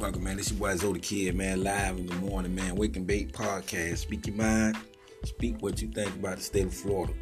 motherfucker, man. This your boy Zoda Kid, man. Live in the morning, man. Wake and Bake Podcast. Speak your mind. Speak what you think about the state of Florida.